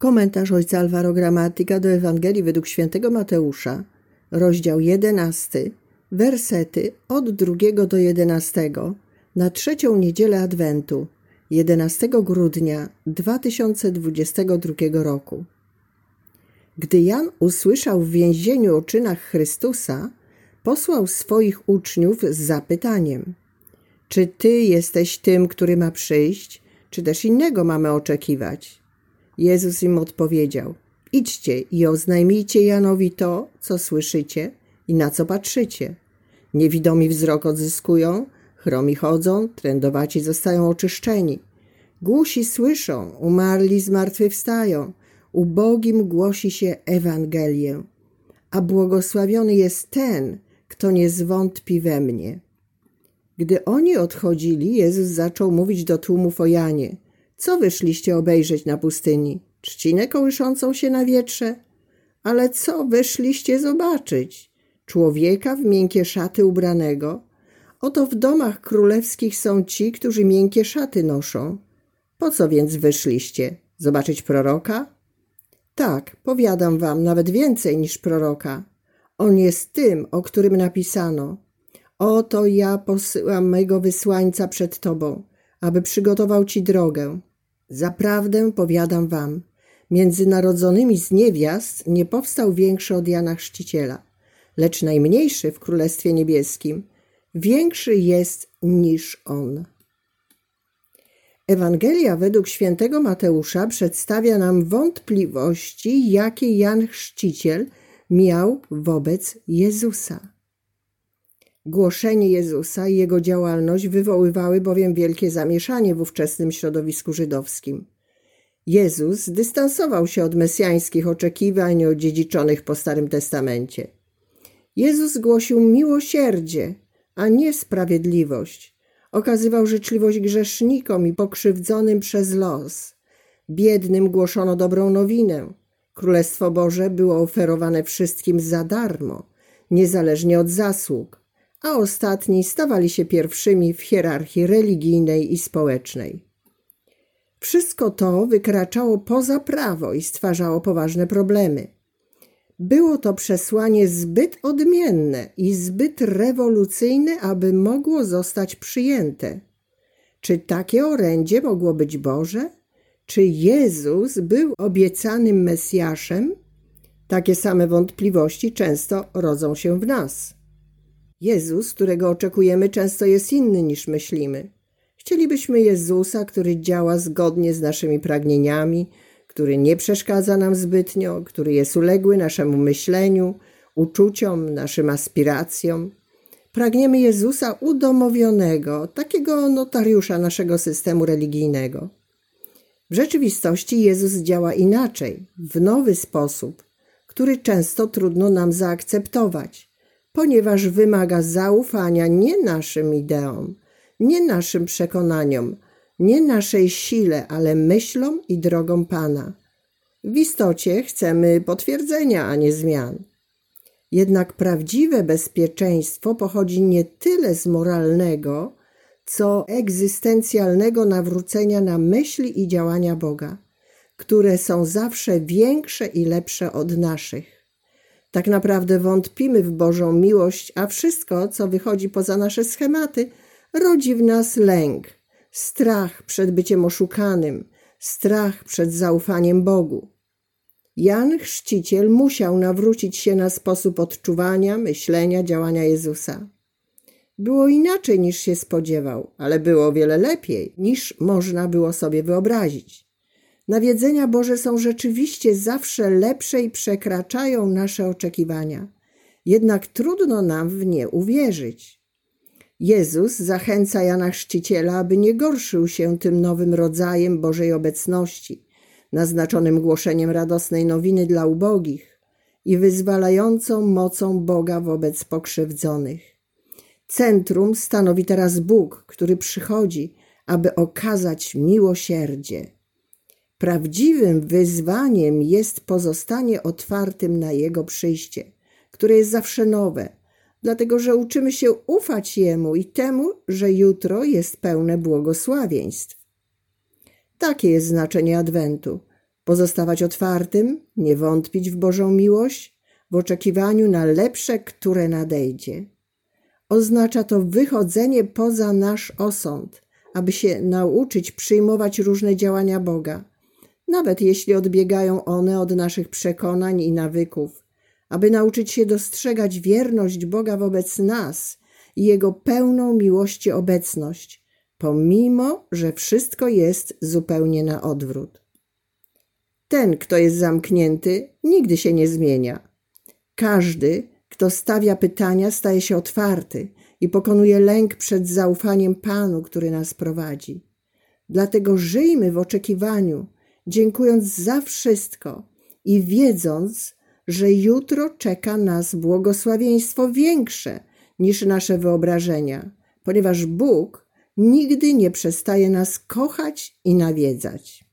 Komentarz ojca Alvaro Gramatyka do Ewangelii według świętego Mateusza, rozdział 11, wersety od 2 do 11 na trzecią niedzielę Adwentu, 11 grudnia 2022 roku. Gdy Jan usłyszał w więzieniu o czynach Chrystusa, posłał swoich uczniów z zapytaniem: Czy ty jesteś tym, który ma przyjść, czy też innego mamy oczekiwać? Jezus im odpowiedział: Idźcie i oznajmijcie Janowi to, co słyszycie i na co patrzycie. Niewidomi wzrok odzyskują, chromi chodzą, trędowaci zostają oczyszczeni. Głusi słyszą, umarli zmartwychwstają, ubogim głosi się Ewangelię. A błogosławiony jest ten, kto nie zwątpi we mnie. Gdy oni odchodzili, Jezus zaczął mówić do tłumów o Janie. Co wyszliście obejrzeć na pustyni? Trzcinę kołyszącą się na wietrze? Ale co wyszliście zobaczyć? Człowieka w miękkie szaty ubranego? Oto w domach królewskich są ci, którzy miękkie szaty noszą. Po co więc wyszliście? Zobaczyć proroka? Tak, powiadam wam, nawet więcej niż proroka. On jest tym, o którym napisano. Oto ja posyłam mego wysłańca przed tobą, aby przygotował ci drogę. Zaprawdę powiadam wam, między narodzonymi z niewiast nie powstał większy od Jana Chrzciciela, lecz najmniejszy w Królestwie Niebieskim większy jest niż on. Ewangelia według świętego Mateusza przedstawia nam wątpliwości, jakie Jan Chrzciciel miał wobec Jezusa. Głoszenie Jezusa i jego działalność wywoływały bowiem wielkie zamieszanie w ówczesnym środowisku żydowskim. Jezus dystansował się od mesjańskich oczekiwań odziedziczonych po Starym Testamencie. Jezus głosił miłosierdzie, a nie sprawiedliwość. Okazywał życzliwość grzesznikom i pokrzywdzonym przez los. Biednym głoszono dobrą nowinę. Królestwo Boże było oferowane wszystkim za darmo, niezależnie od zasług, a ostatni stawali się pierwszymi w hierarchii religijnej i społecznej. Wszystko to wykraczało poza prawo i stwarzało poważne problemy. Było to przesłanie zbyt odmienne i zbyt rewolucyjne, aby mogło zostać przyjęte. Czy takie orędzie mogło być Boże? Czy Jezus był obiecanym Mesjaszem? Takie same wątpliwości często rodzą się w nas. Jezus, którego oczekujemy, często jest inny niż myślimy. Chcielibyśmy Jezusa, który działa zgodnie z naszymi pragnieniami, który nie przeszkadza nam zbytnio, który jest uległy naszemu myśleniu, uczuciom, naszym aspiracjom. Pragniemy Jezusa udomowionego, takiego notariusza naszego systemu religijnego. W rzeczywistości Jezus działa inaczej, w nowy sposób, który często trudno nam zaakceptować, ponieważ wymaga zaufania nie naszym ideom, nie naszym przekonaniom, nie naszej sile, ale myślom i drogom Pana. W istocie chcemy potwierdzenia, a nie zmian. Jednak prawdziwe bezpieczeństwo pochodzi nie tyle z moralnego, co egzystencjalnego nawrócenia na myśli i działania Boga, które są zawsze większe i lepsze od naszych. Tak naprawdę wątpimy w Bożą miłość, a wszystko, co wychodzi poza nasze schematy, rodzi w nas lęk, strach przed byciem oszukanym, strach przed zaufaniem Bogu. Jan Chrzciciel musiał nawrócić się na sposób odczuwania, myślenia, działania Jezusa. Było inaczej niż się spodziewał, ale było o wiele lepiej niż można było sobie wyobrazić. Nawiedzenia Boże są rzeczywiście zawsze lepsze i przekraczają nasze oczekiwania. Jednak trudno nam w nie uwierzyć. Jezus zachęca Jana Chrzciciela, aby nie gorszył się tym nowym rodzajem Bożej obecności, naznaczonym głoszeniem radosnej nowiny dla ubogich i wyzwalającą mocą Boga wobec pokrzywdzonych. Centrum stanowi teraz Bóg, który przychodzi, aby okazać miłosierdzie. Prawdziwym wyzwaniem jest pozostanie otwartym na Jego przyjście, które jest zawsze nowe, dlatego że uczymy się ufać Jemu i temu, że jutro jest pełne błogosławieństw. Takie jest znaczenie Adwentu pozostawać otwartym, nie wątpić w Bożą miłość, w oczekiwaniu na lepsze, które nadejdzie. Oznacza to wychodzenie poza nasz osąd, aby się nauczyć przyjmować różne działania Boga, nawet jeśli odbiegają one od naszych przekonań i nawyków, aby nauczyć się dostrzegać wierność Boga wobec nas i Jego pełną miłości obecność, pomimo, że wszystko jest zupełnie na odwrót. Ten, kto jest zamknięty, nigdy się nie zmienia. Każdy, kto stawia pytania, staje się otwarty i pokonuje lęk przed zaufaniem Panu, który nas prowadzi. Dlatego żyjmy w oczekiwaniu, dziękując za wszystko i wiedząc, że jutro czeka nas błogosławieństwo większe niż nasze wyobrażenia, ponieważ Bóg nigdy nie przestaje nas kochać i nawiedzać.